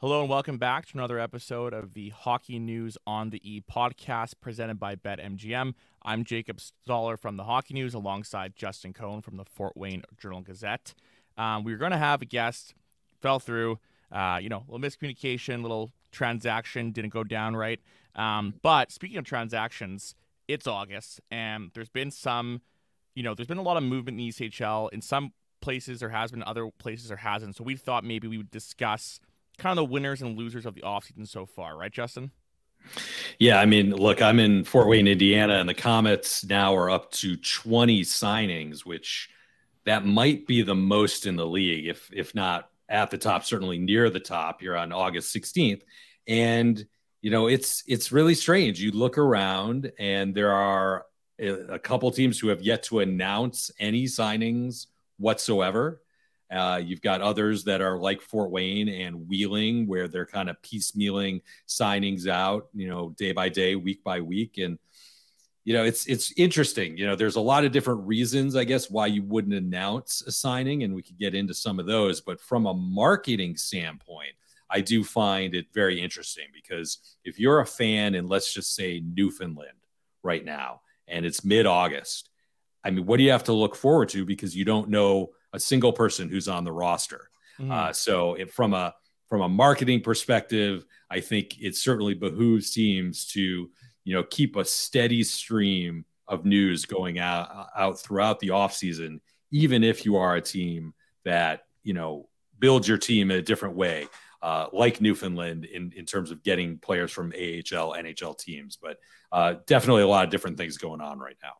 Hello and welcome back to another episode of the Hockey News on the E podcast presented by BetMGM. I'm Jacob Stoller from the Hockey News alongside Justin Cohn from the Fort Wayne Journal Gazette. Um, we were going to have a guest, fell through, uh, you know, a little miscommunication, little transaction didn't go down right. Um, but speaking of transactions, it's August and there's been some, you know, there's been a lot of movement in the ECHL. In some places there has been, other places there hasn't. So we thought maybe we would discuss kind of the winners and losers of the offseason so far, right, Justin? Yeah, I mean, look, I'm in Fort Wayne, Indiana, and the Komets now are up to 20 signings, which that might be the most in the league, if if not at the top, certainly near the top. You're on August 16th, and you know it's it's really strange. You look around, and there are a couple teams who have yet to announce any signings whatsoever. Uh, you've got others that are like Fort Wayne and Wheeling, where they're kind of piecemealing signings out, you know, day by day, week by week, and you know, it's it's interesting. You know, there's a lot of different reasons, I guess, why you wouldn't announce a signing, and we could get into some of those. But from a marketing standpoint, I do find it very interesting because if you're a fan in let's just say Newfoundland right now, and it's mid-August, I mean, what do you have to look forward to because you don't know a single person who's on the roster. Mm. Uh, so it, from a from a marketing perspective, I think it certainly behooves teams to you know keep a steady stream of news going out out throughout the offseason, even if you are a team that you know builds your team in a different way. Uh, like Newfoundland in, in terms of getting players from AHL, NHL teams, but uh, definitely a lot of different things going on right now.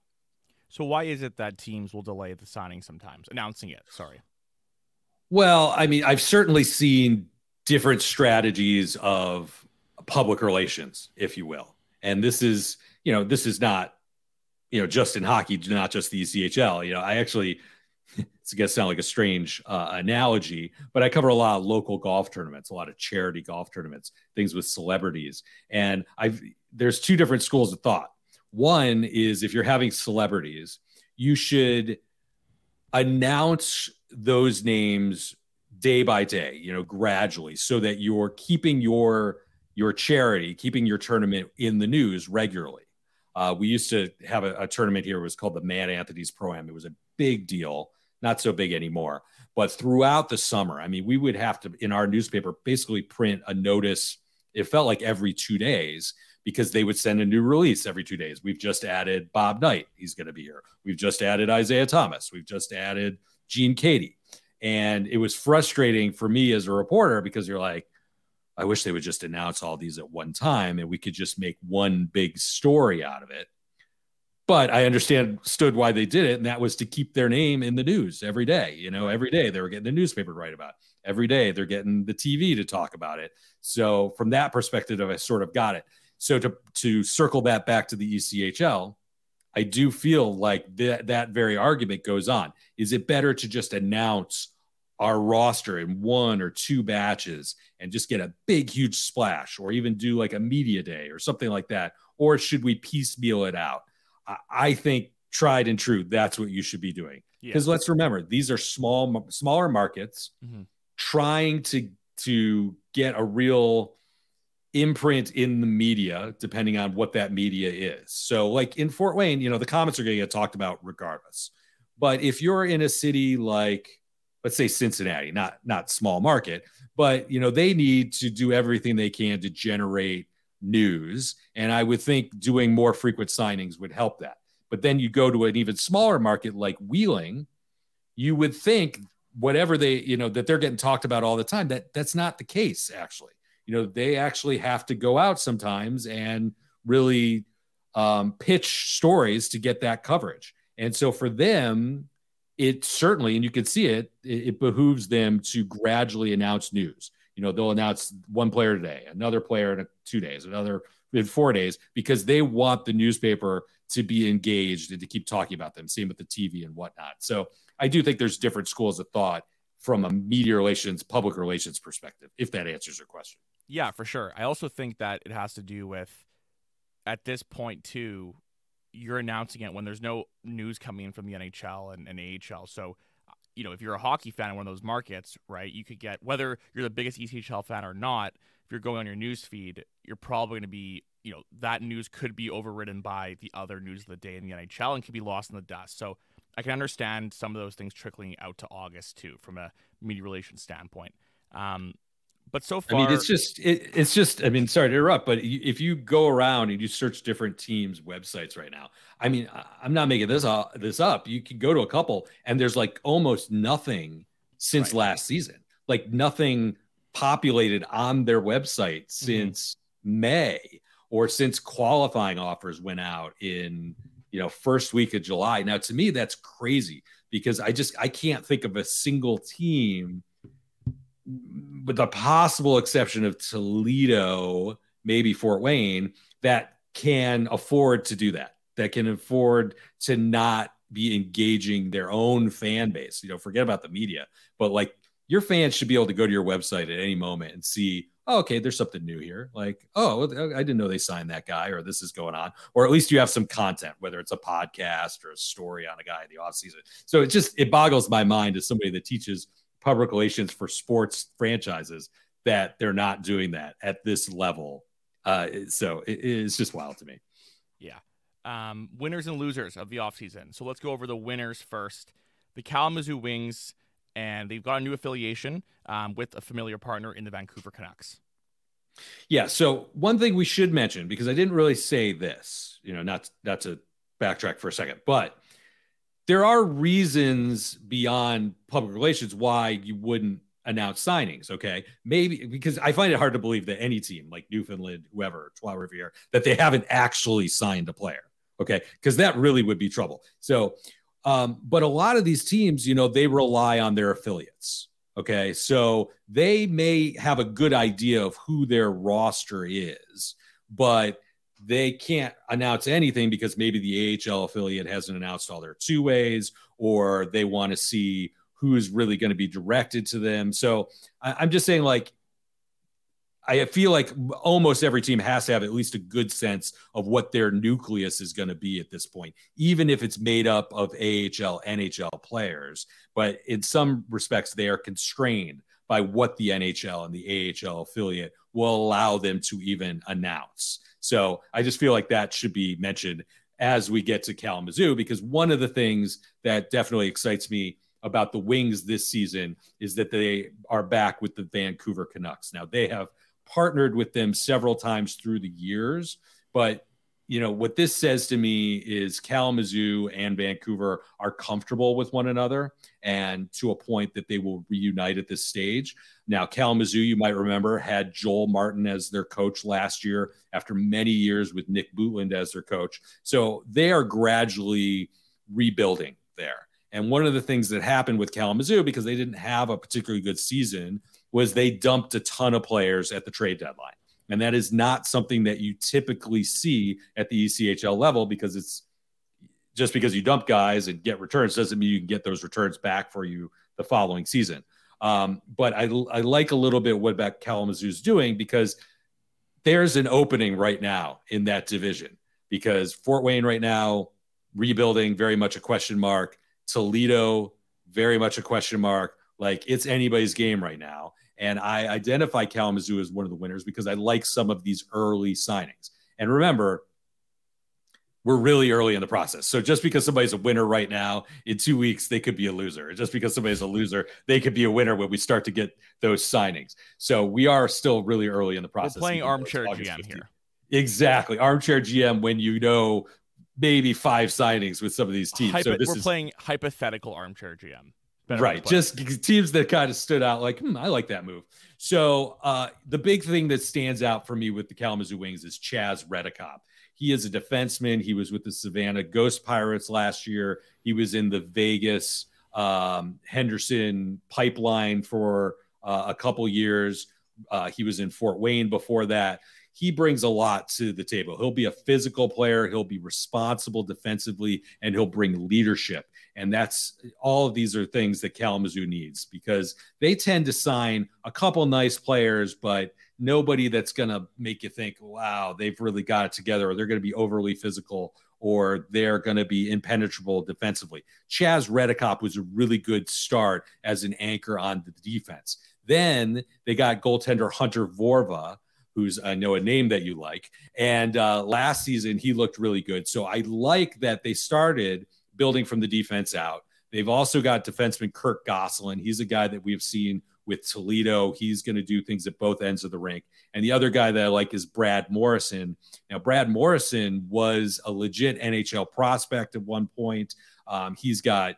So why is it that teams will delay the signing sometimes, announcing it? Sorry. Well, I mean, I've certainly seen different strategies of public relations, if you will. And this is, you know, this is not, you know, just in hockey, not just the ECHL. You know, I actually, it's going to sound like a strange uh, analogy, but I cover a lot of local golf tournaments, a lot of charity golf tournaments, things with celebrities. And I've, there's two different schools of thought. One is if you're having celebrities, you should announce those names day by day, you know, gradually so that you're keeping your your charity, keeping your tournament in the news regularly. Uh, we used to have a, a, tournament here. It was called the Mad Anthony's Pro Am. It was a big deal, not so big anymore. But throughout the summer, I mean, we would have to in our newspaper basically print a notice. It felt like every two days because they would send a new release every two days. We've just added Bob Knight. He's going to be here. We've just added Isaiah Thomas. We've just added Gene Keady. And it was frustrating for me as a reporter because you're like, I wish they would just announce all these at one time and we could just make one big story out of it. But I understand stood why they did it, and that was to keep their name in the news every day. You know, every day they were getting the newspaper to write about. It. Every day they're getting the TV to talk about it. So from that perspective, I sort of got it. So to to circle that back to the ECHL, I do feel like that that very argument goes on. Is it better to just announce our roster in one or two batches and just get a big huge splash or even do like a media day or something like that or should we piecemeal it out i think tried and true that's what you should be doing because yeah. let's remember these are small smaller markets mm-hmm. trying to to get a real imprint in the media, depending on what that media is. So, like in Fort Wayne, you know, the Komets are going to get talked about regardless. But if you're in a city like, let's say Cincinnati, not not small market, but you know, they need to do everything they can to generate news. And I would think doing more frequent signings would help that. But then you go to an even smaller market like Wheeling, you would think whatever they, you know, that they're getting talked about all the time, that that's not the case actually you know they actually have to go out sometimes and really um, pitch stories to get that coverage. And so for them it certainly and you can see it, it it behooves them to gradually announce news. You know they'll announce one player today another player in two days another in four days because they want the newspaper to be engaged and to keep talking about them. Same with the tv and whatnot. So i do think there's different schools of thought from a media relations public relations perspective if that answers your question yeah, for sure. I also think that it has to do with at this point too, you're announcing it when there's no news coming in from the NHL and, and AHL. So you know, if you're a hockey fan in one of those markets, right, you could get whether you're the biggest ECHL fan or not. If you're going on your news feed, you're probably going to be, you know, that news could be overridden by the other news of the day in the NHL and could be lost in the dust. So I can understand some of those things trickling out to August too, from a media relations standpoint. Um, but so far, I mean, it's just it, it's just. I mean, sorry to interrupt, but if you go around and you search different teams' websites right now, I mean, I'm not making this uh, this up. You can go to a couple, and there's like almost nothing since right. last season. Like nothing populated on their website mm-hmm. since mm-hmm. May or since qualifying offers went out in you know first week of July. Now, to me, that's crazy because I just I can't think of a single team with the possible exception of Toledo, maybe Fort Wayne, that can afford to do that, that can afford to not be engaging their own fan base. You know, forget about the media, but like your fans should be able to go to your website at any moment and see, oh, okay, there's something new here. Like, oh, I didn't know they signed that guy, or this is going on, or at least you have some content, whether it's a podcast or a story on a guy in the off season. So it just it boggles my mind as somebody that teaches public relations for sports franchises that they're not doing that at this level. Uh, so it is just wild to me. Yeah. Um, winners and losers of the offseason. So let's go over the winners first. The Kalamazoo Wings, and they've got a new affiliation um, with a familiar partner in the Vancouver Canucks. Yeah. So one thing we should mention because I didn't really say this, you know, not not to backtrack for a second, but there are reasons beyond public relations why you wouldn't announce signings. Okay, maybe because I find it hard to believe that any team like Newfoundland, whoever, Trois Rivières, that they haven't actually signed a player. Okay, because that really would be trouble. So, um, but a lot of these teams, you know, they rely on their affiliates. Okay, so they may have a good idea of who their roster is, but they can't announce anything because maybe the AHL affiliate hasn't announced all their two ways, or they want to see who's really going to be directed to them. So I, am just saying, like, I feel like almost every team has to have at least a good sense of what their nucleus is going to be at this point, even if it's made up of AHL, NHL players. But in some respects, they are constrained by what the NHL and the AHL affiliate will allow them to even announce. So I just feel like that should be mentioned as we get to Kalamazoo, because one of the things that definitely excites me about the Wings this season is that they are back with the Vancouver Canucks. Now, they have partnered with them several times through the years, but you know what this says to me is Kalamazoo and Vancouver are comfortable with one another and to a point that they will reunite at this stage. Now Kalamazoo, you might remember, had Joel Martin as their coach last year after many years with Nick Bootland as their coach. So they are gradually rebuilding there. And one of the things that happened with Kalamazoo because they didn't have a particularly good season was they dumped a ton of players at the trade deadline. And that is not something that you typically see at the ECHL level because it's just because you dump guys and get returns doesn't mean you can get those returns back for you the following season. Um, but I, I like a little bit what about Kalamazoo's doing because there's an opening right now in that division because Fort Wayne right now rebuilding very much a question mark. Toledo very much a question mark. Like it's anybody's game right now. And I identify Kalamazoo as one of the winners because I like some of these early signings. And remember, we're really early in the process. So just because somebody's a winner right now, in two weeks, they could be a loser. Just because somebody's a loser, they could be a winner when we start to get those signings. So we are still really early in the process. We're playing armchair GM 15th. here. Exactly. Armchair GM when you know maybe five signings with some of these teams. Hypo- so we're is, playing hypothetical armchair GM right. Just teams that kind of stood out like, hmm, I like that move. So uh, the big thing that stands out for me with the Kalamazoo Wings is Chaz Redekop. He is a defenseman. He was with the Savannah Ghost Pirates last year. He was in the Vegas um, Henderson pipeline for uh, a couple years. Uh, he was in Fort Wayne before that. He brings a lot to the table. He'll be a physical player. He'll be responsible defensively, and he'll bring leadership. And that's all of these are things that Kalamazoo needs because they tend to sign a couple nice players, but nobody that's going to make you think, wow, they've really got it together or they're going to be overly physical or they're going to be impenetrable defensively. Chaz Redekop was a really good start as an anchor on the defense. Then they got goaltender Hunter Vorva, who's I know a name that you like. And uh, last season he looked really good. So I like that they started building from the defense out. They've also got defenseman Kirk Gosselin. He's a guy that we've seen with Toledo. He's going to do things at both ends of the rink. And the other guy that I like is Brad Morrison. Now, Brad Morrison was a legit NHL prospect at one point. Um, he's got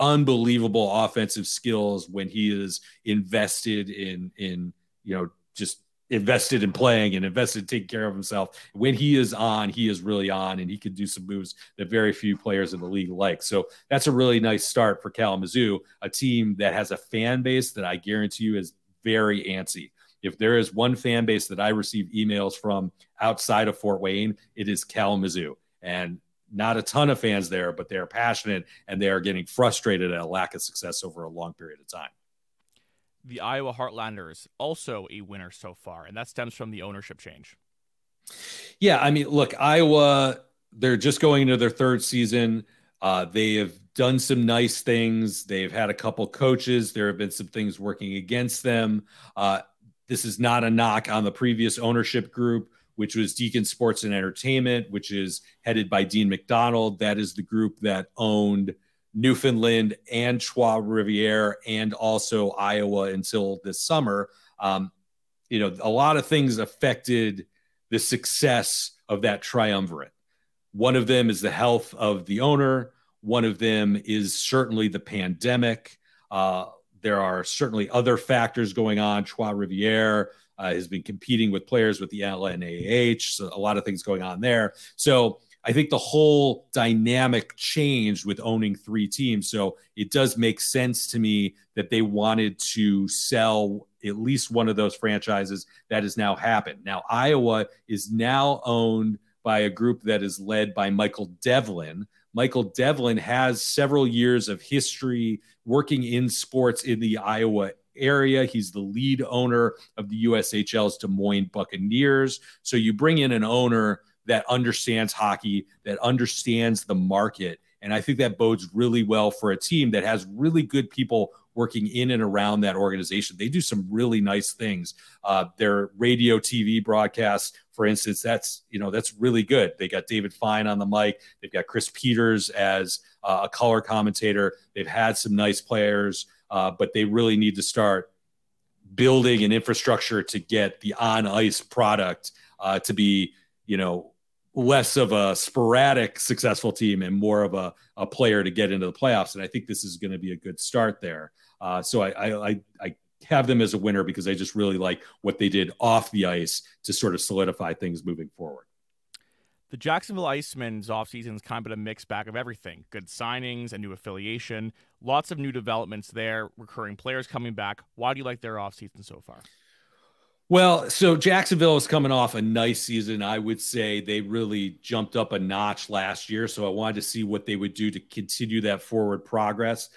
unbelievable offensive skills when he is invested in in you know just invested in playing and invested in taking care of himself. When he is on, he is really on, and he can do some moves that very few players in the league like. So that's a really nice start for Kalamazoo, a team that has a fan base that I guarantee you is very antsy. If there is one fan base that I receive emails from outside of Fort Wayne, it is Kalamazoo. And not a ton of fans there, but they're passionate and they are getting frustrated at a lack of success over a long period of time the Iowa Heartlanders, also a winner so far, and that stems from the ownership change. Yeah, I mean, look, Iowa, they're just going into their third season. Uh, they have done some nice things. They've had a couple coaches. There have been some things working against them. Uh, this is not a knock on the previous ownership group, which was Deacon Sports and Entertainment, which is headed by Dean McDonald. That is the group that owned – Newfoundland and Trois Rivières and also Iowa until this summer. Um, you know, a lot of things affected the success of that triumvirate. One of them is the health of the owner. One of them is certainly the pandemic. Uh, there are certainly other factors going on. Trois Rivières uh, has been competing with players with the LNAH, so a lot of things going on there. So I think the whole dynamic changed with owning three teams. So it does make sense to me that they wanted to sell at least one of those franchises that has now happened. Now, Iowa is now owned by a group that is led by Michael Devlin. Michael Devlin has several years of history working in sports in the Iowa area. He's the lead owner of the USHL's Des Moines Buccaneers. So you bring in an owner that understands hockey, that understands the market. And I think that bodes really well for a team that has really good people working in and around that organization. They do some really nice things. Uh, their radio TV broadcasts, for instance, that's you know that's really good. They got David Fine on the mic. They've got Chris Peters as uh, a color commentator. They've had some nice players, uh, but they really need to start building an infrastructure to get the on ice product uh, to be you know less of a sporadic successful team and more of a, a player to get into the playoffs. And I think this is going to be a good start there. Uh, so I, I, I have them as a winner because I just really like what they did off the ice to sort of solidify things moving forward. The Jacksonville Icemen's offseason is kind of a mixed bag of everything good signings, a new affiliation, lots of new developments there, recurring players coming back. Why do you like their offseason so far? Well, so Jacksonville is coming off a nice season. I would say they really jumped up a notch last year. So I wanted to see what they would do to continue that forward progress.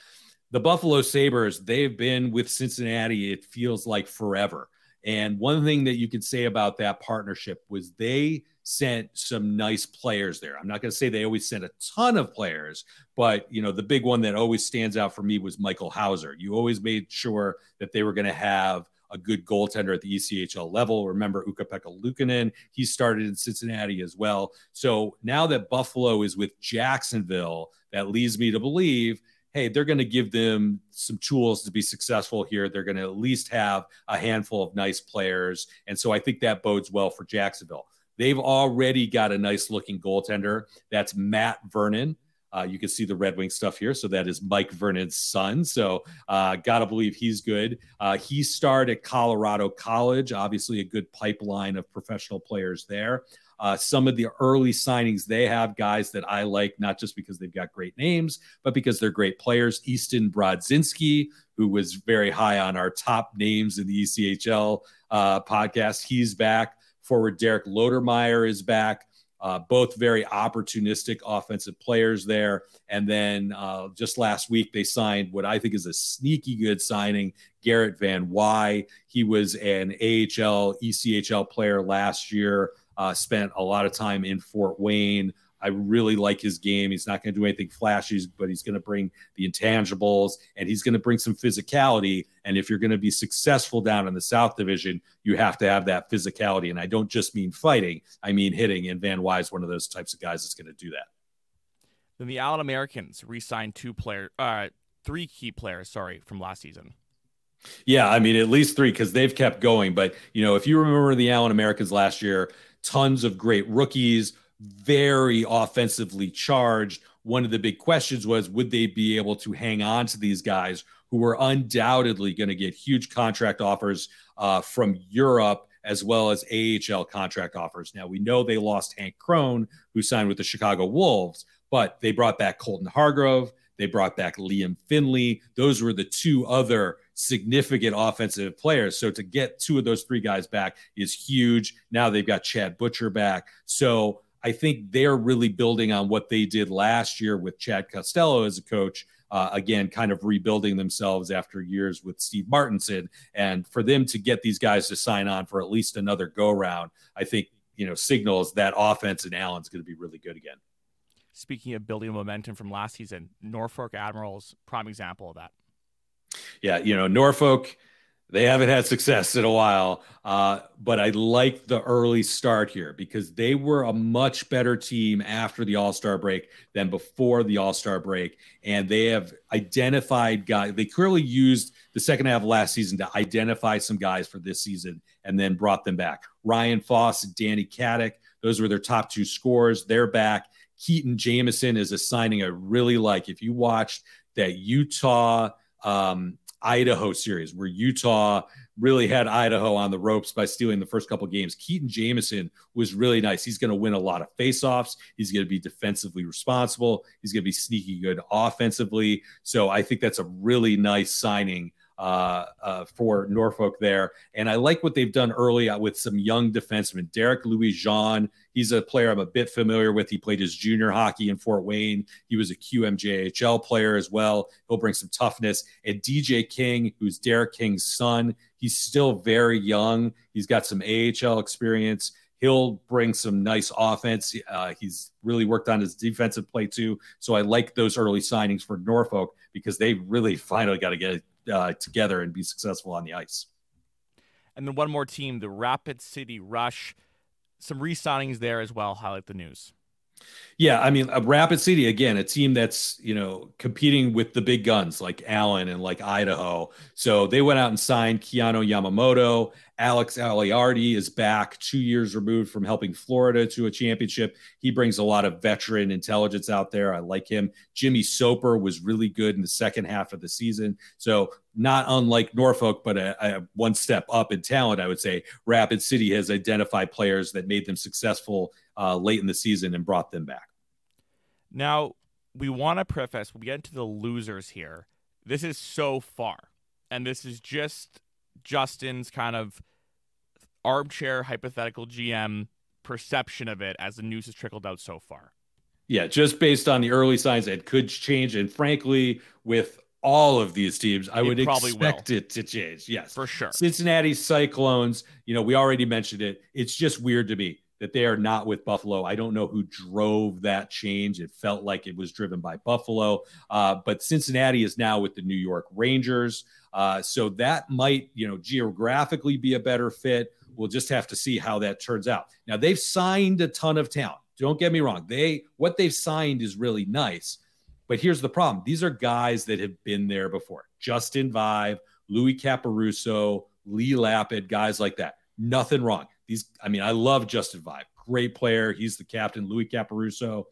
The Buffalo Sabres, they've been with Cincinnati, it feels like forever. And one thing that you could say about that partnership was they sent some nice players there. I'm not going to say they always sent a ton of players, but you know, the big one that always stands out for me was Michael Houser. You always made sure that they were going to have a good goaltender at the ECHL level. Remember Ukko-Pekka Luukkonen, he started in Cincinnati as well. So now that Buffalo is with Jacksonville, that leads me to believe hey, they're going to give them some tools to be successful here. They're going to at least have a handful of nice players. And so I think that bodes well for Jacksonville. They've already got a nice looking goaltender. That's Matt Vernon. Uh, you can see the Red Wing stuff here. So that is Mike Vernon's son. So uh, gotta believe he's good. Uh, he starred at Colorado College, obviously a good pipeline of professional players there. Uh, some of the early signings they have guys that I like, not just because they've got great names, but because they're great players. Easton Brodzinski, who was very high on our top names in the ECHL uh, podcast, he's back. Forward Derek Lodermeier is back. Uh, both very opportunistic offensive players there. And then uh, just last week, they signed what I think is a sneaky good signing, Garrett Van Wyhe. He was an AHL, ECHL player last year, uh, spent a lot of time in Fort Wayne. I really like his game. He's not going to do anything flashy, but he's going to bring the intangibles and he's going to bring some physicality. And if you're going to be successful down in the South Division, you have to have that physicality. And I don't just mean fighting, I mean hitting. And Van Wyhe's, one of those types of guys that's going to do that. Then the Allen Americans re-signed two players, uh, three key players, sorry, from last season. Yeah, I mean at least three because they've kept going. But you know, if you remember the Allen Americans last year, tons of great rookies, very offensively charged. One of the big questions was would they be able to hang on to these guys who were undoubtedly going to get huge contract offers uh, from Europe as well as AHL contract offers. Now we know they lost Hank Crone, who signed with the Chicago Wolves, but they brought back Colton Hargrove. They brought back Liam Finlay. Those were the two other significant offensive players. So to get two of those three guys back is huge. Now they've got Chad Butcher back. So I think they're really building on what they did last year with Chad Costello as a coach. Uh, again, kind of rebuilding themselves after years with Steve Martinson. And for them to get these guys to sign on for at least another go round, I think, you know, signals that offense and Allen's going to be really good again. Speaking of building momentum from last season, Norfolk Admirals, prime example of that. Yeah, you know, Norfolk, they haven't had success in a while, uh, but I like the early start here because they were a much better team after the All Star break than before the All Star break. And they have identified guys, they clearly used the second half of last season to identify some guys for this season and then brought them back. Ryan Foss Danny Katic, those were their top two scores. They're back. Keaton Jameson is a signing I really like. If you watched that Utah um, Idaho series where Utah really had Idaho on the ropes by stealing the first couple games. Keaton Jameson was really nice. He's going to win a lot of faceoffs. He's going to be defensively responsible. He's going to be sneaky good offensively. So I think that's a really nice signing uh, uh, for Norfolk there. And I like what they've done early with some young defensemen. Derek Louis Jean, he's a player I'm a bit familiar with. He played his junior hockey in Fort Wayne. He was a QMJHL player as well. He'll bring some toughness. And DJ King, who's Derek King's son, he's still very young. He's got some AHL experience he'll bring some nice offense. Uh, he's really worked on his defensive play too. So I like those early signings for Norfolk because they really finally got to get uh, together and be successful on the ice. And then one more team, the Rapid City Rush. Some re signings there as well. Highlight the news. Yeah, I mean, a Rapid City again, a team that's you know competing with the big guns like Allen and like Idaho. So they went out and signed Keanu Yamamoto. Alex Aleardi is back, two years removed from helping Florida to a championship. He brings a lot of veteran intelligence out there. I like him. Jimmy Soper was really good in the second half of the season. So not unlike Norfolk, but a, a one step up in talent, I would say. Rapid City has identified players that made them successful uh, late in the season and brought them back. Now, we want to preface, we get into the losers here. This is so far, and this is just Justin's kind of armchair hypothetical GM perception of it as the news has trickled out so far. Yeah, just based on the early signs, it could change. And frankly, with all of these teams, I it would expect will. it to change. Yes, for sure. Cincinnati Cyclones, you know, we already mentioned it. It's just weird to me that they are not with Buffalo. I don't know who drove that change. It felt like it was driven by Buffalo, uh, but Cincinnati is now with the New York Rangers. Uh, so that might, you know, geographically be a better fit. We'll just have to see how that turns out. Now they've signed a ton of talent. Don't get me wrong. They what they've signed is really nice. But here's the problem. These are guys that have been there before. Justin Vaive, Louis Caporusso, Lee Lapid, guys like that. Nothing wrong. These, I mean, I love Justin Vaive. Great player. He's the captain. Louis Caporusso,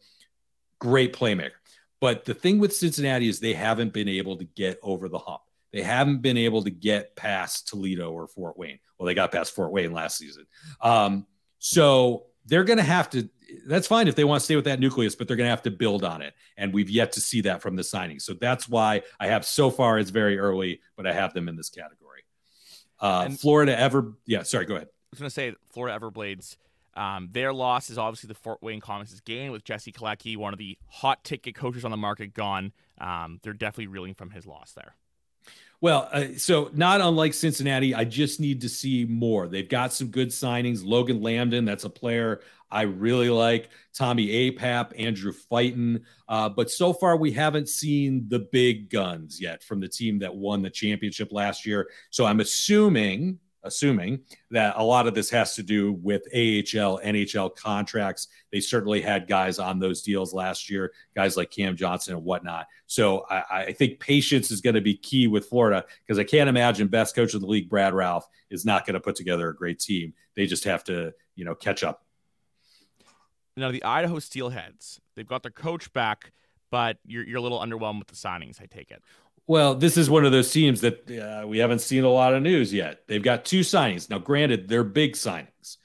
great playmaker. But the thing with Cincinnati is they haven't been able to get over the hump. They haven't been able to get past Toledo or Fort Wayne. Well, they got past Fort Wayne last season. Um, so they're going to have to. That's fine if they want to stay with that nucleus, but they're going to have to build on it. And we've yet to see that from the signing. So that's why I have so far. It's very early, but I have them in this category. Uh, Florida ever? Yeah, sorry. Go ahead. I was going to say Florida Everblades. Um, their loss is obviously the Fort Wayne Komets' gain with Jesse Kallechy, one of the hot ticket coaches on the market, gone. Um, they're definitely reeling from his loss there. Well, uh, so not unlike Cincinnati, I just need to see more. They've got some good signings. Logan Lambdin, that's a player I really like. Tommy Apap, Andrew Fighton. Uh, but so far, we haven't seen the big guns yet from the team that won the championship last year. So I'm assuming assuming that a lot of this has to do with AHL, NHL contracts. They certainly had guys on those deals last year, guys like Cam Johnson and whatnot. So I, I think patience is going to be key with Florida because I can't imagine best coach of the league, Brad Ralph, is not going to put together a great team. They just have to, you know, catch up. Now the Idaho Steelheads, they've got their coach back, but you're, you're a little underwhelmed with the signings. I take it. Well, this is one of those teams that uh, we haven't seen a lot of news yet. They've got two signings. Now, granted, they're big signings.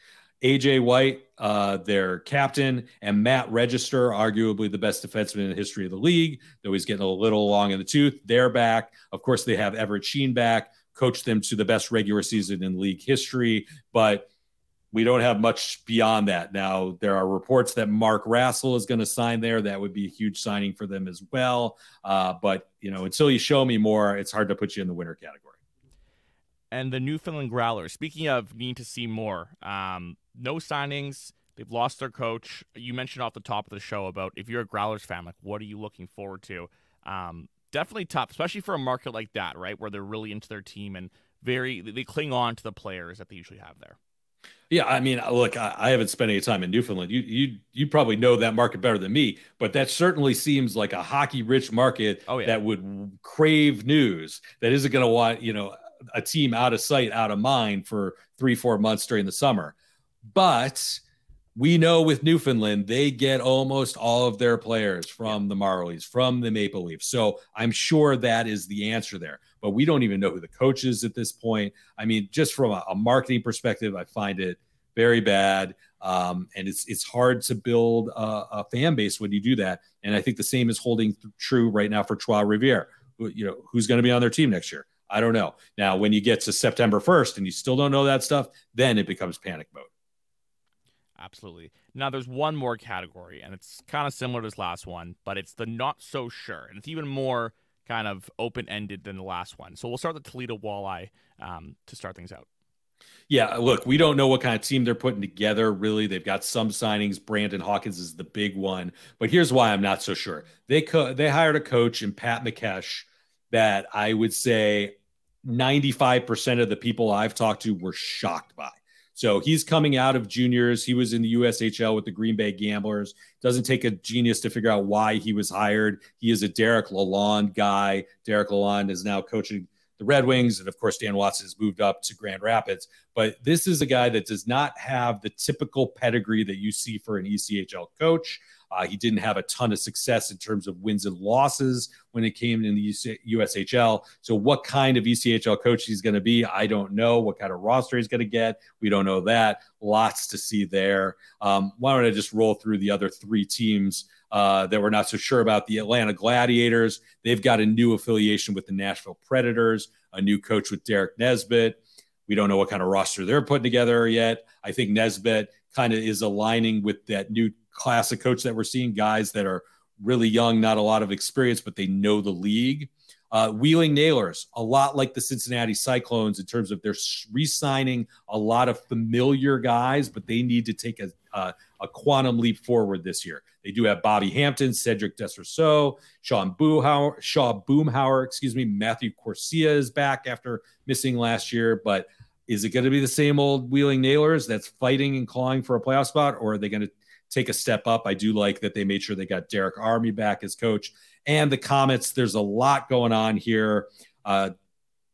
AJ White, uh, their captain, and Matt Register, arguably the best defenseman in the history of the league, though he's getting a little long in the tooth. They're back. Of course, they have Everett Sheen back, coached them to the best regular season in league history. But we don't have much beyond that. Now, there are reports that Mark Rassell is going to sign there. That would be a huge signing for them as well. Uh, but, you know, until you show me more, it's hard to put you in the winner category. And the Newfoundland Growlers, speaking of needing to see more, um, no signings. They've lost their coach. You mentioned off the top of the show about if you're a Growlers fan, like what are you looking forward to? Um, definitely tough, especially for a market like that, right? Where they're really into their team and very, they cling on to the players that they usually have there. Yeah, I mean, uh, look, I, I, haven't spent any time in Newfoundland. You you you probably know that market better than me, but that certainly seems like a hockey-rich market oh, yeah. that would crave news. That isn't going to want you know a team out of sight, out of mind for three, four months during the summer. But we know with Newfoundland, they get almost all of their players from the Marlies, from the Maple Leafs. So I'm sure that is the answer there. But we don't even know who the coach is at this point. I mean, just from a, a marketing perspective, I find it very bad. Um, and it's it's hard to build a, a, fan base when you do that. And I think the same is holding th- true right now for Trois Rivières. You know, who's going to be on their team next year? I don't know. Now, when you get to September 1st and you still don't know that stuff, then it becomes panic mode. Absolutely. Now, there's one more category, and it's kind of similar to this last one, but it's the not so sure. And it's even more kind of open ended than the last one. So we'll start with Toledo Walleye um, to start things out. Yeah, look, we don't know what kind of team they're putting together. Really, they've got some signings. Brandon Hawkins is the big one, but here's why I'm not so sure. They co- they hired a coach in Pat Mikesch that I would say 95% of the people I've talked to were shocked by. So he's coming out of juniors. He was in the USHL with the Green Bay Gamblers. Doesn't take a genius to figure out why he was hired. He is a Derek Lalonde guy. Derek Lalonde is now coaching the Red Wings. And of course, Dan Watson has moved up to Grand Rapids. But this is a guy that does not have the typical pedigree that you see for an ECHL coach. Uh, he didn't have a ton of success in terms of wins and losses when it came in the USHL. So, what kind of ECHL coach he's going to be, I don't know. What kind of roster he's going to get, we don't know that. Lots to see there. Um, why don't I just roll through the other three teams uh, that we're not so sure about? The Atlanta Gladiators, they've got a new affiliation with the Nashville Predators, a new coach with Derek Nesbitt. We don't know what kind of roster they're putting together yet. I think Nesbitt kind of is aligning with that new classic coach that we're seeing, guys that are really young, not a lot of experience, but they know the league. Uh, Wheeling Nailers, a lot like the Cincinnati Cyclones in terms of they're re-signing a lot of familiar guys, but they need to take a, a, a quantum leap forward this year. They do have Bobby Hampton, Cedric Desruisseaux, Sean Boomhower, Shaw Boomhower, excuse me, Matthew Quercia is back after missing last year, but is it going to be the same old Wheeling Nailers that's fighting and clawing for a playoff spot, or are they going to take a step up. I do like that they made sure they got Derek Army back as coach. And the Komets, there's a lot going on here. Uh,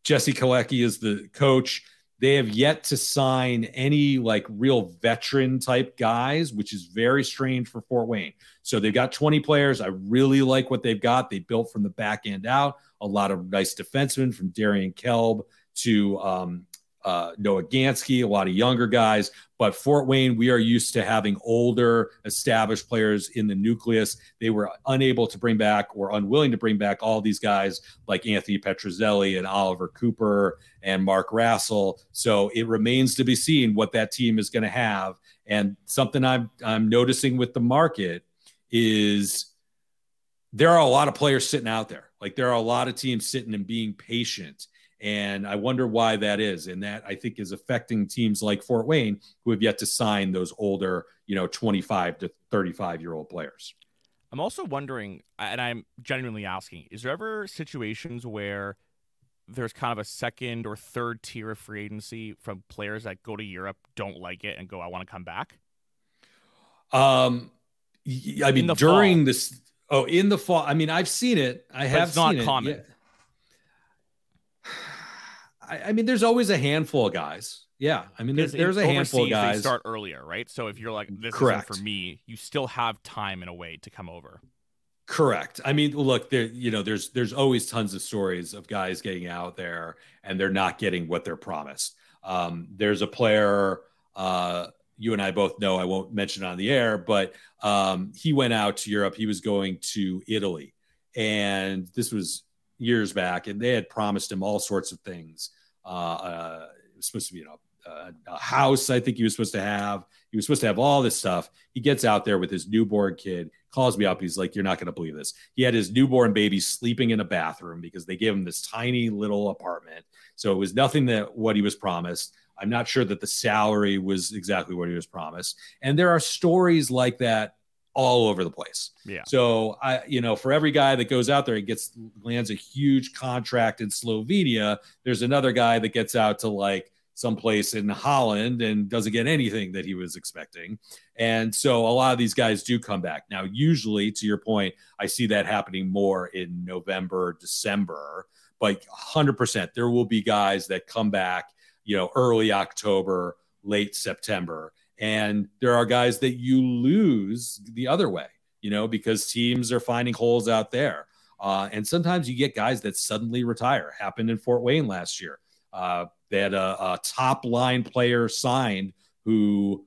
Jesse Kallechy is the coach. They have yet to sign any like real veteran type guys, which is very strange for Fort Wayne. So they've got 20 players. I really like what they've got. They built from the back end out a lot of nice defensemen from Darian Kelb to um, uh, Noah Ganske, a lot of younger guys. But Fort Wayne, we are used to having older, established players in the nucleus. They were unable to bring back or unwilling to bring back all these guys like Anthony Petruzzelli and Oliver Cooper and Mark Rassell. So it remains to be seen what that team is going to have. And something I'm I'm noticing with the market is there are a lot of players sitting out there. Like there are a lot of teams sitting and being patient And I wonder why that is. And that I think is affecting teams like Fort Wayne who have yet to sign those older, you know, 25 to 35 year old players. I'm also wondering, and I'm genuinely asking, is there ever situations where there's kind of a second or third tier of free agency from players that go to Europe, don't like it, and go, I want to come back? Um, I mean, during fall. this, oh, in the fall, I mean, I've seen it. I but have it's not common. Yeah. I, I, mean, there's always a handful of guys. Yeah, I mean, there's, there's a handful of guys. They start earlier, right? So if you're like, this Correct. isn't for me, you still have time in a way to come over. Correct. I mean, look, there, you know, there's there's always tons of stories of guys getting out there and they're not getting what they're promised. Um, there's a player uh, you and I both know. I won't mention on the air, but um, he went out to Europe. He was going to Italy, and this was years back, and they had promised him all sorts of things. Uh, uh, supposed to be, you know, a house. I think he was supposed to have. He was supposed to have all this stuff. He gets out there with his newborn kid, calls me up. He's like, You're not going to believe this. He had his newborn baby sleeping in a bathroom because they gave him this tiny little apartment. So it was nothing that what he was promised. I'm not sure that the salary was exactly what he was promised. And there are stories like that all over the place. Yeah. So I, you know, for every guy that goes out there and gets lands a huge contract in Slovenia, there's another guy that gets out to like someplace in Holland and doesn't get anything that he was expecting. And so a lot of these guys do come back. Now, usually, to your point, I see that happening more in November, December, but 100% there will be guys that come back, you know, early October, late September. And there are guys that you lose the other way, you know, because teams are finding holes out there. Uh, and sometimes you get guys that suddenly retire. Happened in Fort Wayne last year. Uh, they had a, a top line player signed who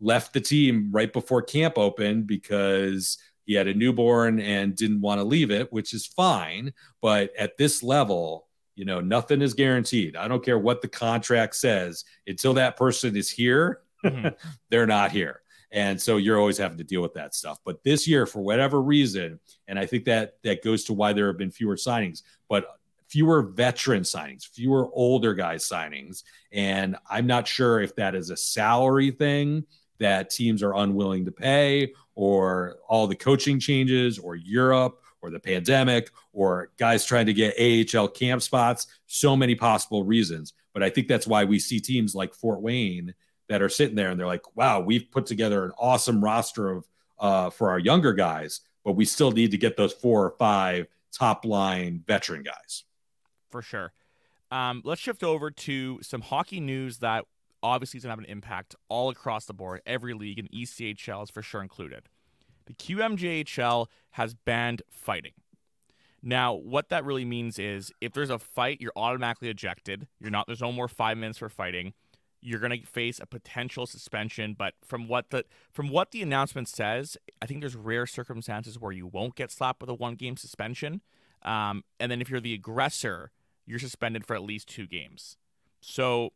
left the team right before camp opened because he had a newborn and didn't want to leave it, which is fine. But at this level, you know, nothing is guaranteed. I don't care what the contract says until that person is here, mm-hmm. they're not here. And so you're always having to deal with that stuff. But this year, for whatever reason, and I think that that goes to why there have been fewer signings, but fewer veteran signings, fewer older guys signings. And I'm not sure if that is a salary thing that teams are unwilling to pay or all the coaching changes or Europe or the pandemic or guys trying to get AHL camp spots. So many possible reasons. But I think that's why we see teams like Fort Wayne that are sitting there and they're like, wow, we've put together an awesome roster of uh, for our younger guys, but we still need to get those four or five top line veteran guys for sure. Um, let's shift over to some hockey news that obviously is going to have an impact all across the board, every league, and ECHL is for sure included. The QMJHL has banned fighting. Now, what that really means is if there's a fight, you're automatically ejected. You're not. There's no more five minutes for fighting. You're going to face a potential suspension. But from what the from what the announcement says, I think there's rare circumstances where you won't get slapped with a one game suspension. Um, and then if you're the aggressor, you're suspended for at least two games. So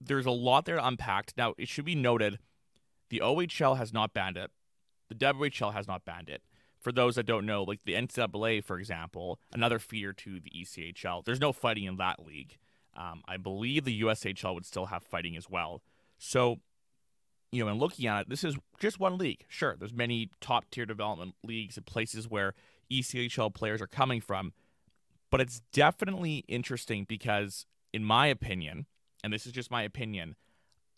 there's a lot there to unpack. Now, it should be noted the OHL has not banned it, the WHL has not banned it. For those that don't know, like the NCAA, for example, another feeder to the ECHL, there's no fighting in that league. Um, I believe the USHL would still have fighting as well. So, you know, in looking at it, this is just one league. Sure, there's many top tier development leagues and places where ECHL players are coming from, but it's definitely interesting because, in my opinion, and this is just my opinion,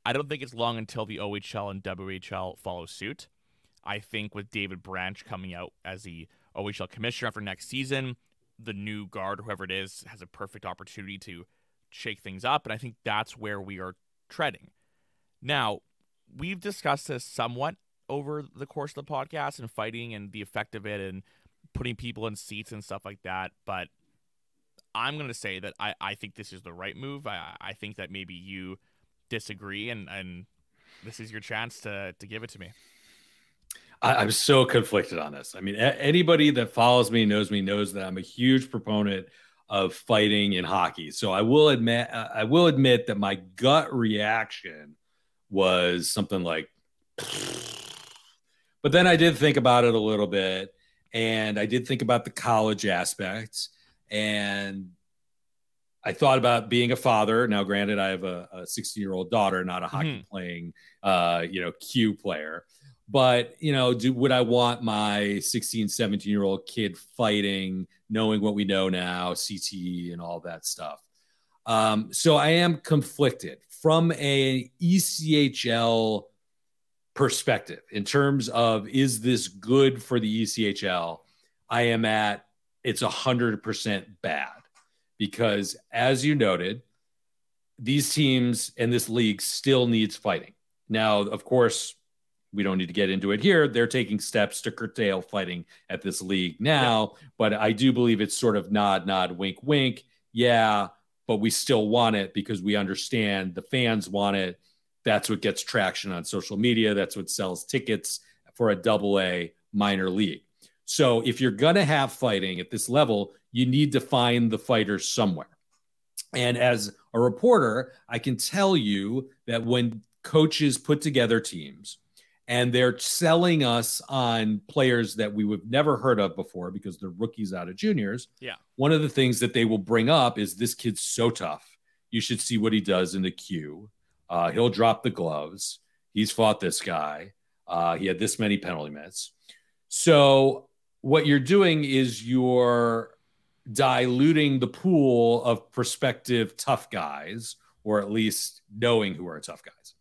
I don't think it's long until the OHL and WHL follow suit. I think with David Branch coming out as the OHL commissioner for next season, the new guard, whoever it is, has a perfect opportunity to shake things up. And I think that's where we are treading. Now, we've discussed this somewhat over the course of the podcast and fighting and the effect of it and putting people in seats and stuff like that. But I'm going to say that I, I think this is the right move. I, I think that maybe you disagree, and, and this is your chance to, to give it to me. I, am so conflicted on this. I mean, a- anybody that follows me knows me knows that I'm a huge proponent of fighting in hockey. So I will admit, uh, I will admit that my gut reaction was something like, but then I did think about it a little bit, and I did think about the college aspects and I thought about being a father. Now, granted, I have a 16 year old daughter, not a hockey mm-hmm. playing, uh, you know, Q player. But, you know, do, would I want my 16, 17 year old kid fighting, knowing what we know now, CTE and all that stuff? Um, so I am conflicted from a ECHL perspective in terms of is this good for the ECHL? I am at it's a hundred percent bad because as you noted, these teams and this league still needs fighting. Now, of course, we don't need to get into it here. They're taking steps to curtail fighting at this league now, yeah. but I do believe it's sort of nod, nod, wink, wink. Yeah, but we still want it because we understand the fans want it. That's what gets traction on social media. That's what sells tickets for a double A minor league. So if you're going to have fighting at this level, you need to find the fighters somewhere. And as a reporter, I can tell you that when coaches put together teams and they're selling us on players that we would never heard of before because they're rookies out of juniors. Yeah. One of the things that they will bring up is this kid's so tough. You should see what he does in the Q. Uh, he'll drop the gloves. He's fought this guy. Uh, he had this many penalty minutes. So what you're doing is you're diluting the pool of prospective tough guys, or at least knowing who are tough guys.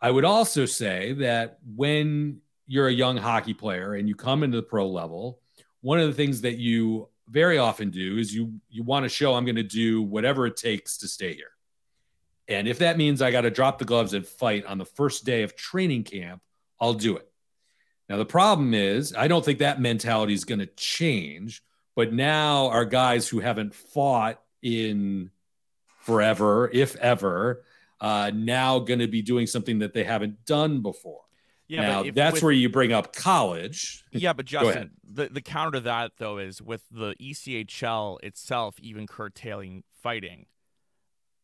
I would also say that when you're a young hockey player and you come into the pro level, one of the things that you very often do is you you want to show I'm going to do whatever it takes to stay here. And if that means I got to drop the gloves and fight on the first day of training camp, I'll do it. Now, the problem is, I don't think that mentality is going to change. But now our guys who haven't fought in forever, if ever, uh, now going to be doing something that they haven't done before. Yeah, now if, that's with, where you bring up college. Yeah, but Justin, the, the counter to that though is with the ECHL itself even curtailing fighting,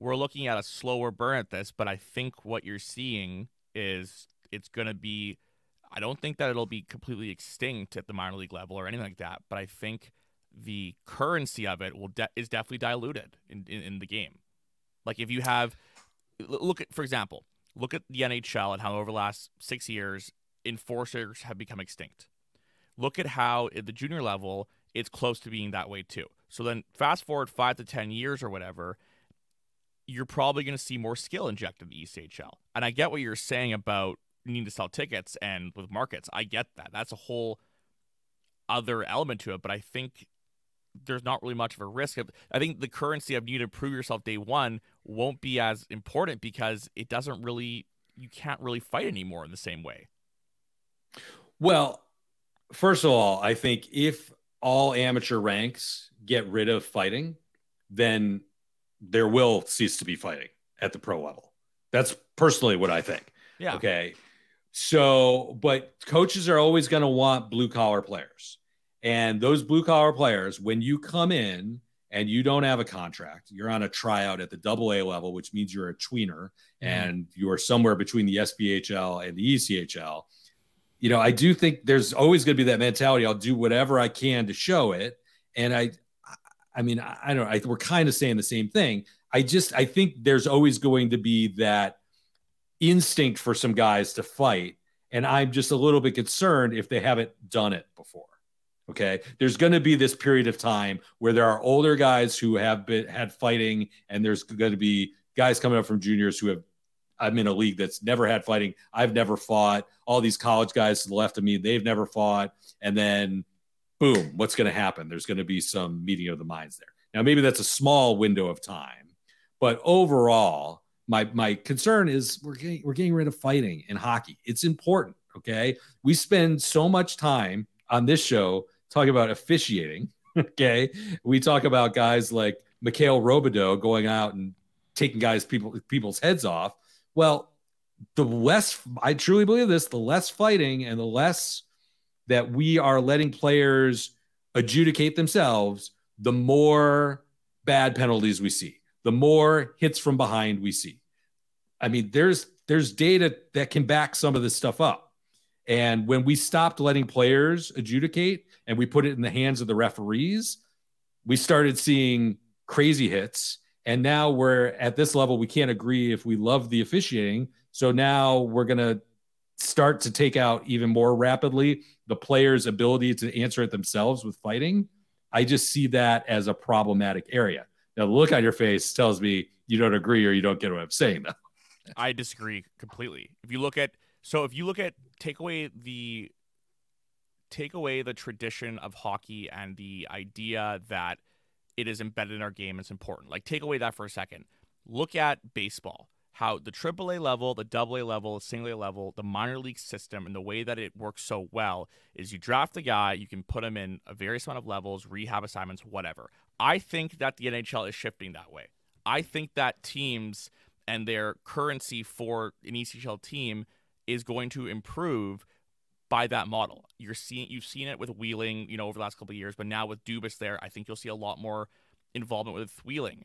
we're looking at a slower burn at this. But I think what you're seeing is it's going to be I don't think that it'll be completely extinct at the minor league level or anything like that, but I think the currency of it will de- is definitely diluted in, in, in the game. Like if you have look at for example, look at the NHL and how over the last six years enforcers have become extinct. Look at how at the junior level it's close to being that way too. So then fast forward five to ten years or whatever, you're probably going to see more skill injected in the ECHL. And I get what you're saying about needing to sell tickets and with markets. I get that. That's a whole other element to it, but I think there's not really much of a risk. I think the currency of need to prove yourself day one won't be as important because it doesn't really you can't really fight anymore in the same way. Well, first of all, I think if all amateur ranks get rid of fighting, then there will cease to be fighting at the pro level. That's personally what I think. Yeah. Okay. So, but coaches are always going to want blue collar players. And those blue collar players, when you come in and you don't have a contract, you're on a tryout at the double A level, which means you're a tweener mm-hmm. and you're somewhere between the SPHL and the ECHL. You know, I do think there's always going to be that mentality. I'll do whatever I can to show it. And I, I mean, I, I don't know. I, we're kind of saying the same thing. I just, I think there's always going to be that instinct for some guys to fight. And I'm just a little bit concerned if they haven't done it before. Okay. There's going to be this period of time where there are older guys who have been had fighting, and there's going to be guys coming up from juniors who have I'm in a league that's never had fighting. I've never fought. All these college guys to the left of me, they've never fought. And then boom, what's going to happen? There's going to be some meeting of the minds there. Now, maybe that's a small window of time, but overall, my my concern is we're getting we're getting rid of fighting in hockey. It's important. Okay, we spend so much time on this show talking about officiating. Okay, we talk about guys like Mikhail Robidoux going out and taking guys people people's heads off. Well, the less I truly believe this, the less fighting and the less that we are letting players adjudicate themselves, the more bad penalties we see the more hits from behind we see. I mean, there's there's data that can back some of this stuff up. And when we stopped letting players adjudicate and we put it in the hands of the referees, we started seeing crazy hits And now we're at this level, we can't agree if we love the officiating. So now we're going to start to take out even more rapidly the player's ability to answer it themselves with fighting. I just see that as a problematic area. Now, the look on your face tells me you don't agree or you don't get what I'm saying, though. I disagree completely. If you look at so if you look at take away the take away the tradition of hockey and the idea that it is embedded in our game, it's important. Like take away that for a second. Look at baseball. How the AAA level, the AA level, the single A level, the minor league system, and the way that it works so well is you draft a guy, you can put him in a various amount of levels, rehab assignments, whatever. I think that the NHL is shifting that way. I think that teams and their currency for an ECHL team is going to improve by that model. You're seeing you've seen it with Wheeling, you know, over the last couple of years, but now with Dubas there, I think you'll see a lot more involvement with Wheeling.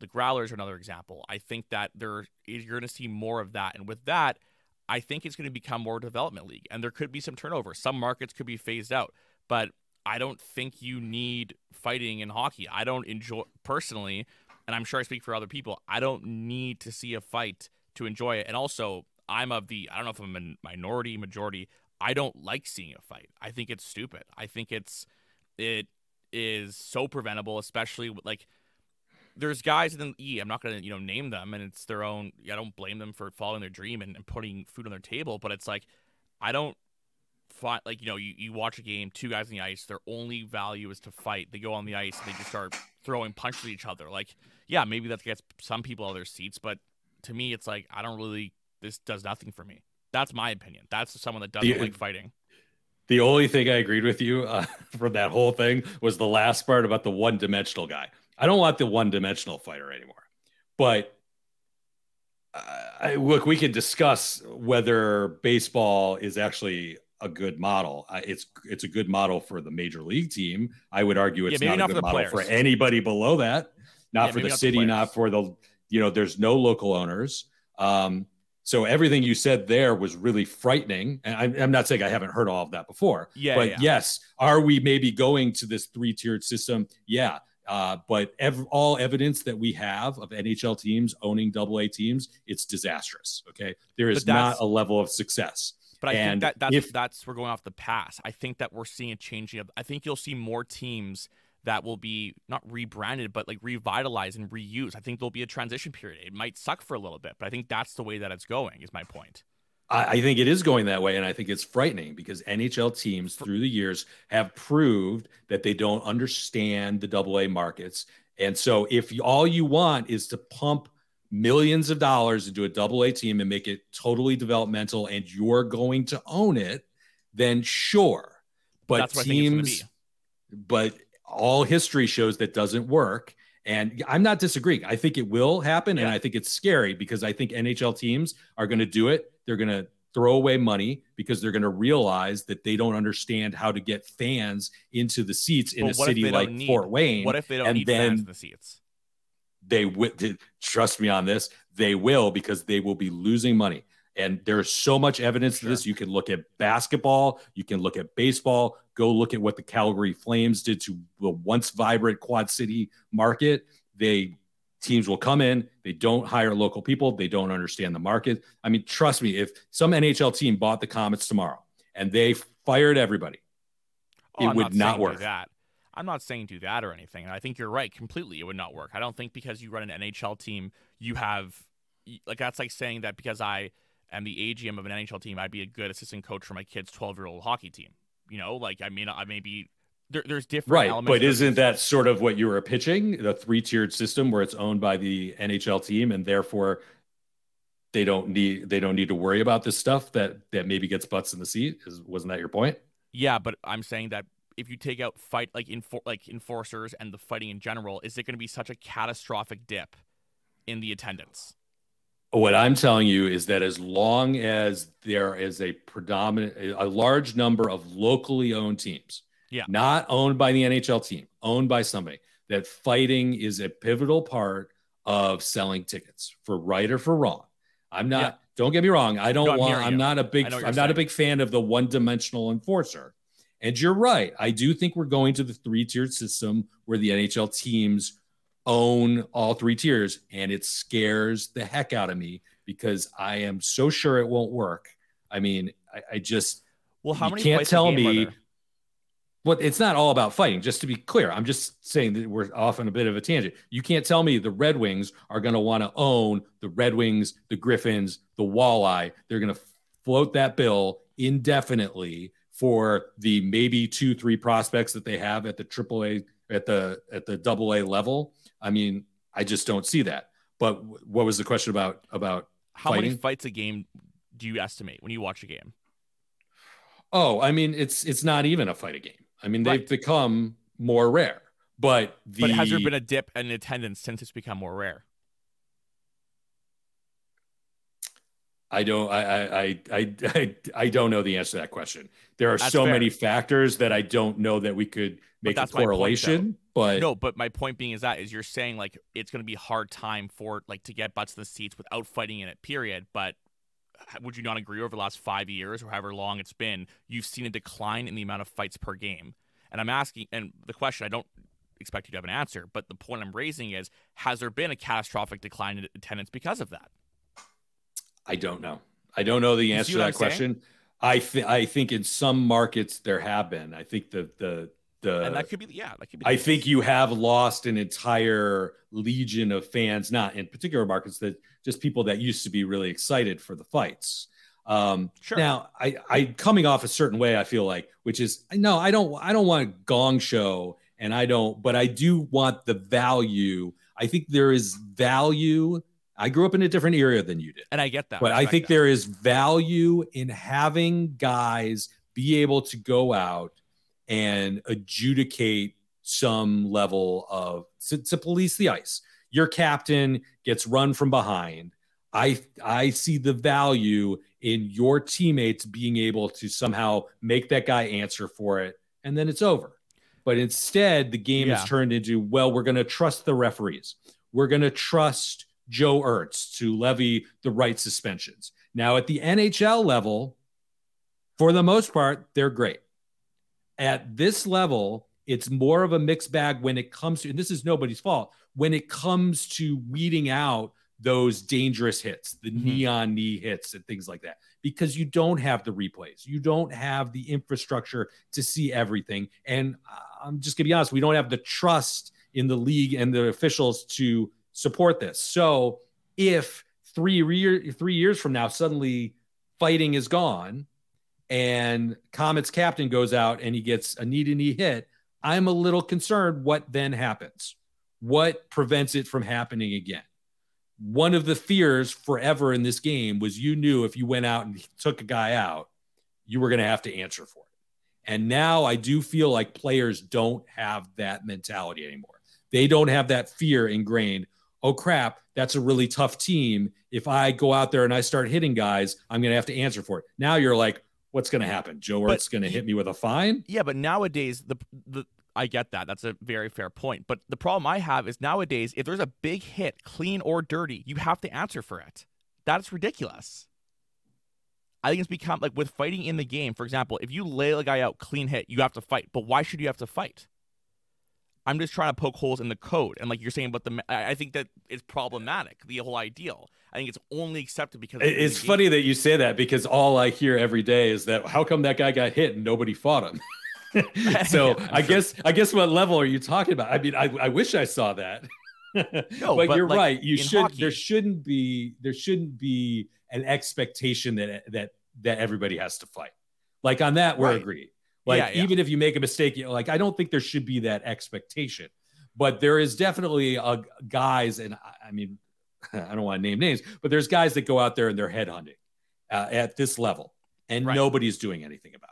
The Growlers are another example. I think that there you're going to see more of that, and with that, I think it's going to become more development league, and there could be some turnover. Some markets could be phased out, but I don't think you need fighting in hockey. I don't enjoy personally and I'm sure I speak for other people, I don't need to see a fight to enjoy it. And also, I'm of the I don't know if I'm a minority, majority. I don't like seeing a fight. I think it's stupid. I think it's it is so preventable, especially with like there's guys in the E. I'm not gonna you know name them, and it's their own. I don't blame them for following their dream and, and putting food on their table, but it's like I don't fight like you know you, you watch a game, two guys on the ice, their only value is to fight. They go on the ice and they just start throwing punches at each other. Like yeah, maybe that gets some people out of their seats, but to me, it's like I don't really. This does nothing for me. That's my opinion. That's someone that doesn't the, like fighting. The only thing I agreed with you uh, from that whole thing was the last part about the one-dimensional guy. I don't want the one-dimensional fighter anymore. But uh, I, look, we can discuss whether baseball is actually a good model. Uh, it's it's a good model for the major league team. I would argue it's yeah, not, not, a good model players. for anybody below that not yeah, for the city, the not for the you know. There's no local owners. Um, so everything you said there was really frightening. And I'm, I'm, not saying I haven't heard all of that before. Yeah. But yeah. yes, are we maybe going to this three tiered system? Yeah. Uh, but ev- all evidence that we have of NHL teams owning double A teams, it's disastrous. Okay. There is not a level of success. But I and think that that's, if, that's, we're going off the pass. I think that we're seeing a changing of, I think you'll see more teams that will be not rebranded, but like revitalized and reused. I think there'll be a transition period. It might suck for a little bit, but I think that's the way that it's going, is my point. I think it is going that way. And I think it's frightening because NHL teams through the years have proved that they don't understand the double A markets. And so if all you want is to pump millions of dollars into a double A team and make it totally developmental and you're going to own it, then sure. But teams, but all history shows that doesn't work. And I'm not disagreeing. I think it will happen. Yeah. And I think it's scary because I think NHL teams are going to do it. They're going to throw away money because they're going to realize that they don't understand how to get fans into the seats in but a city like need, Fort Wayne. What if they don't and need then fans in the seats? They will trust me on this. They will because they will be losing money. And there's so much evidence sure. to this. You can look at basketball, you can look at baseball, go look at what the Calgary Flames did to the once vibrant Quad City market. They teams will come in, they don't hire local people, they don't understand the market. I mean, trust me, if some NHL team bought the Komets tomorrow and they fired everybody, oh, it I'm would not, not work. That. I'm not saying do that or anything. And I think you're right completely. It would not work. I don't think because you run an NHL team, you have like that's like saying that because I am the AGM of an NHL team, I'd be a good assistant coach for my kid's 12 year old hockey team. You know, like I mean, I may be there, there's different right, but isn't that sort of what you were pitching? The three tiered system where it's owned by the NHL team, and therefore they don't need they don't need to worry about this stuff that that maybe gets butts in the seat. Is wasn't that your point? Yeah, but I'm saying that if you take out fight like infor- like enforcers and the fighting in general, is it going to be such a catastrophic dip in the attendance? What I'm telling you is that as long as there is a predominant, a large number of locally owned teams, yeah, not owned by the NHL team, owned by somebody, that fighting is a pivotal part of selling tickets for right or for wrong. I'm not. Yeah. Don't get me wrong. I don't no, want. I'm you. not a big. I'm saying. not a big fan of the one-dimensional enforcer. And you're right. I do think we're going to the three-tiered system where the NHL teams own all three tiers, and it scares the heck out of me because I am so sure it won't work. I mean, I, I just well, how many can't tell me. But it's not all about fighting. Just to be clear, I'm just saying that we're off on a bit of a tangent. You can't tell me the Red Wings are going to want to own the Red Wings, the Griffins, the Walleye. They're going to float that bill indefinitely for the maybe two, three prospects that they have at the AAA at the at the double A level. I mean, I just don't see that. But what was the question about about how fighting? many fights a game do you estimate when you watch a game? Oh, I mean, it's it's not even a fight a game. I mean, they've become more rare. But the But has there been a dip in attendance since it's become more rare? I don't I I I I I, don't know the answer to that question. There are That's so fair. many factors that I don't know that we could make a my point, correlation. but no, but my point being is that is you're saying like it's going to be a hard time for like to get butts in the seats without fighting in it. Period. But would you not agree over the last five years or however long it's been, you've seen a decline in the amount of fights per game? And I'm asking, and the question I don't expect you to have an answer, but the point I'm raising is, has there been a catastrophic decline in attendance because of that? I don't know. I don't know the answer to that I'm saying? question. I think I think in some markets there have been. I think the the the and that could be, yeah, that could be. I case. think you have lost an entire legion of fans, not in particular markets, that just people that used to be really excited for the fights. Um, Sure. Now, I, I coming off a certain way, I feel like, which is no, I don't, I don't want a gong show, and I don't, but I do want the value. I think there is value. I grew up in a different era than you did. and I get that. But I respect think that. there is value in having guys be able to go out and adjudicate some level of to, to police the ice. Your captain gets run from behind. I I see the value in your teammates being able to somehow make that guy answer for it, and then it's over. But instead, the game Yeah. is turned into well, we're going to trust the referees. We're going to trust Joe Ernst to levy the right suspensions. Now, at the NHL level, for the most part, they're great. At this level, it's more of a mixed bag when it comes to, and this is nobody's fault, when it comes to weeding out those dangerous hits, the Mhm. neon knee hits and things like that, because you don't have the replays. You don't have the infrastructure to see everything. And uh, I'm just going to be honest, we don't have the trust in the league and the officials to support this. So if three, re- three years from now, suddenly fighting is gone and Komets' captain goes out and he gets a knee to knee hit, I'm a little concerned what then happens. What prevents it from happening again? One of the fears forever in this game was you knew if you went out and took a guy out, you were going to have to answer for it. And now I do feel like players don't have that mentality anymore. They don't have that fear ingrained. Oh crap, that's a really tough team. If I go out there and I start hitting guys, I'm going to have to answer for it. Now you're like, what's going to happen? Joe Ernst going to hit me with a fine? Yeah, but nowadays the the I get that. That's a very fair point. But the problem I have is nowadays if there's a big hit, clean or dirty, you have to answer for it. That's ridiculous. I think it's become like with fighting in the game, for example, if you lay a guy out clean hit, you have to fight. But why should you have to fight? I'm just trying to poke holes in the code. And like you're saying about the I I think that it's problematic, the whole ideal. I think it's only accepted because It- It's funny that you say that because all I hear every day is that how come that guy got hit and nobody fought him? so Yeah, I'm sure. guess I guess what level are you talking about? I mean, I, I wish I saw that. No, but, but, you're like, right. You should hockey- there shouldn't be there shouldn't be an expectation that that that everybody has to fight. Like on that, we're Right. agreed. Like Yeah, yeah. even if you make a mistake, you like I don't think there should be that expectation. But there is definitely a guys, and I- I mean, I don't want to name names, but there's guys that go out there and they're headhunting uh, at this level, and Right. nobody's doing anything about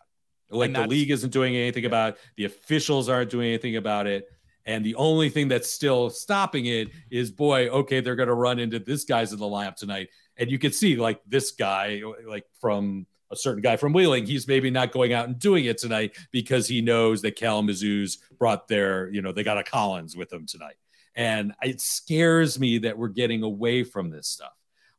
it. Like the league isn't doing anything about it. The officials aren't doing anything about it. And the only thing that's still stopping it is, boy, okay, they're going to run into this guy's in the lineup tonight. And you can see, like, this guy, like from a certain guy from Wheeling, he's maybe not going out and doing it tonight because he knows that Kalamazoo's brought their, you know, they got a Collins with them tonight. And it scares me that we're getting away from this stuff.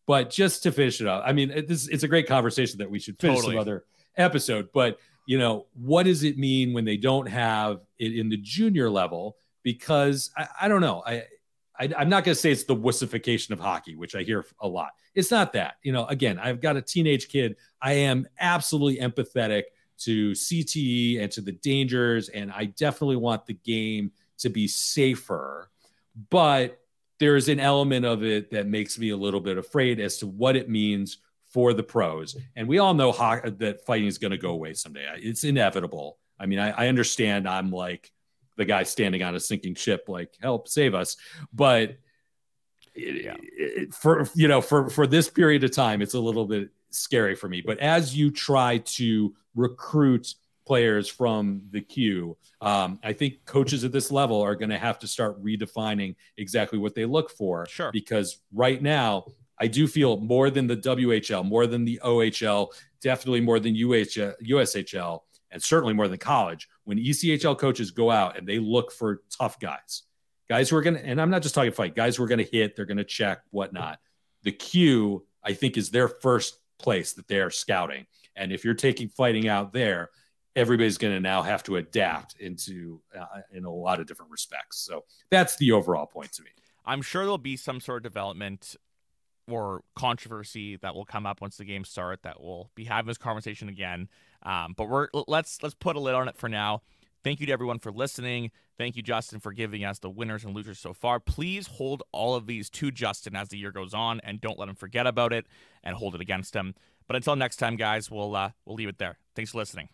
But just to finish it up, I mean, it, this, it's a great conversation that we should finish Totally. some other episode. But you know, what does it mean when they don't have it in the junior level? Because I, I don't know. I I, am not going to say it's the wussification of hockey, which I hear a lot. It's not that. You know, again, I've got a teenage kid. I am absolutely empathetic to CTE and to the dangers, and I definitely want the game to be safer. But there's an element of it that makes me a little bit afraid as to what it means for the pros. And we all know that fighting is going to go away someday. It's inevitable. I mean, I, I understand I'm like the guy standing on a sinking ship, like help save us. But yeah. it, for you know, for for this period of time, it's a little bit scary for me. But as you try to recruit players from the Q, um, I think coaches at this level are going to have to start redefining exactly what they look for. Sure. Because right now, I do feel more than the WHL, more than the OHL, definitely more than UHL, USHL and certainly more than college, when ECHL coaches go out and they look for tough guys, guys who are going to, and I'm not just talking fight, guys who are going to hit, they're going to check, whatnot. The Q, I think, is their first place that they're scouting. And if you're taking fighting out there, everybody's going to now have to adapt into uh, in a lot of different respects. So that's the overall point to me. I'm sure there'll be some sort of development or controversy that will come up once the games start that we'll be having this conversation again. Um, but we're let's let's put a lid on it for now. Thank you to everyone for listening. Thank you, Justin, for giving us the winners and losers so far. Please hold all of these to Justin as the year goes on, and don't let him forget about it and hold it against him. But until next time, guys, we'll uh, we'll leave it there. Thanks for listening.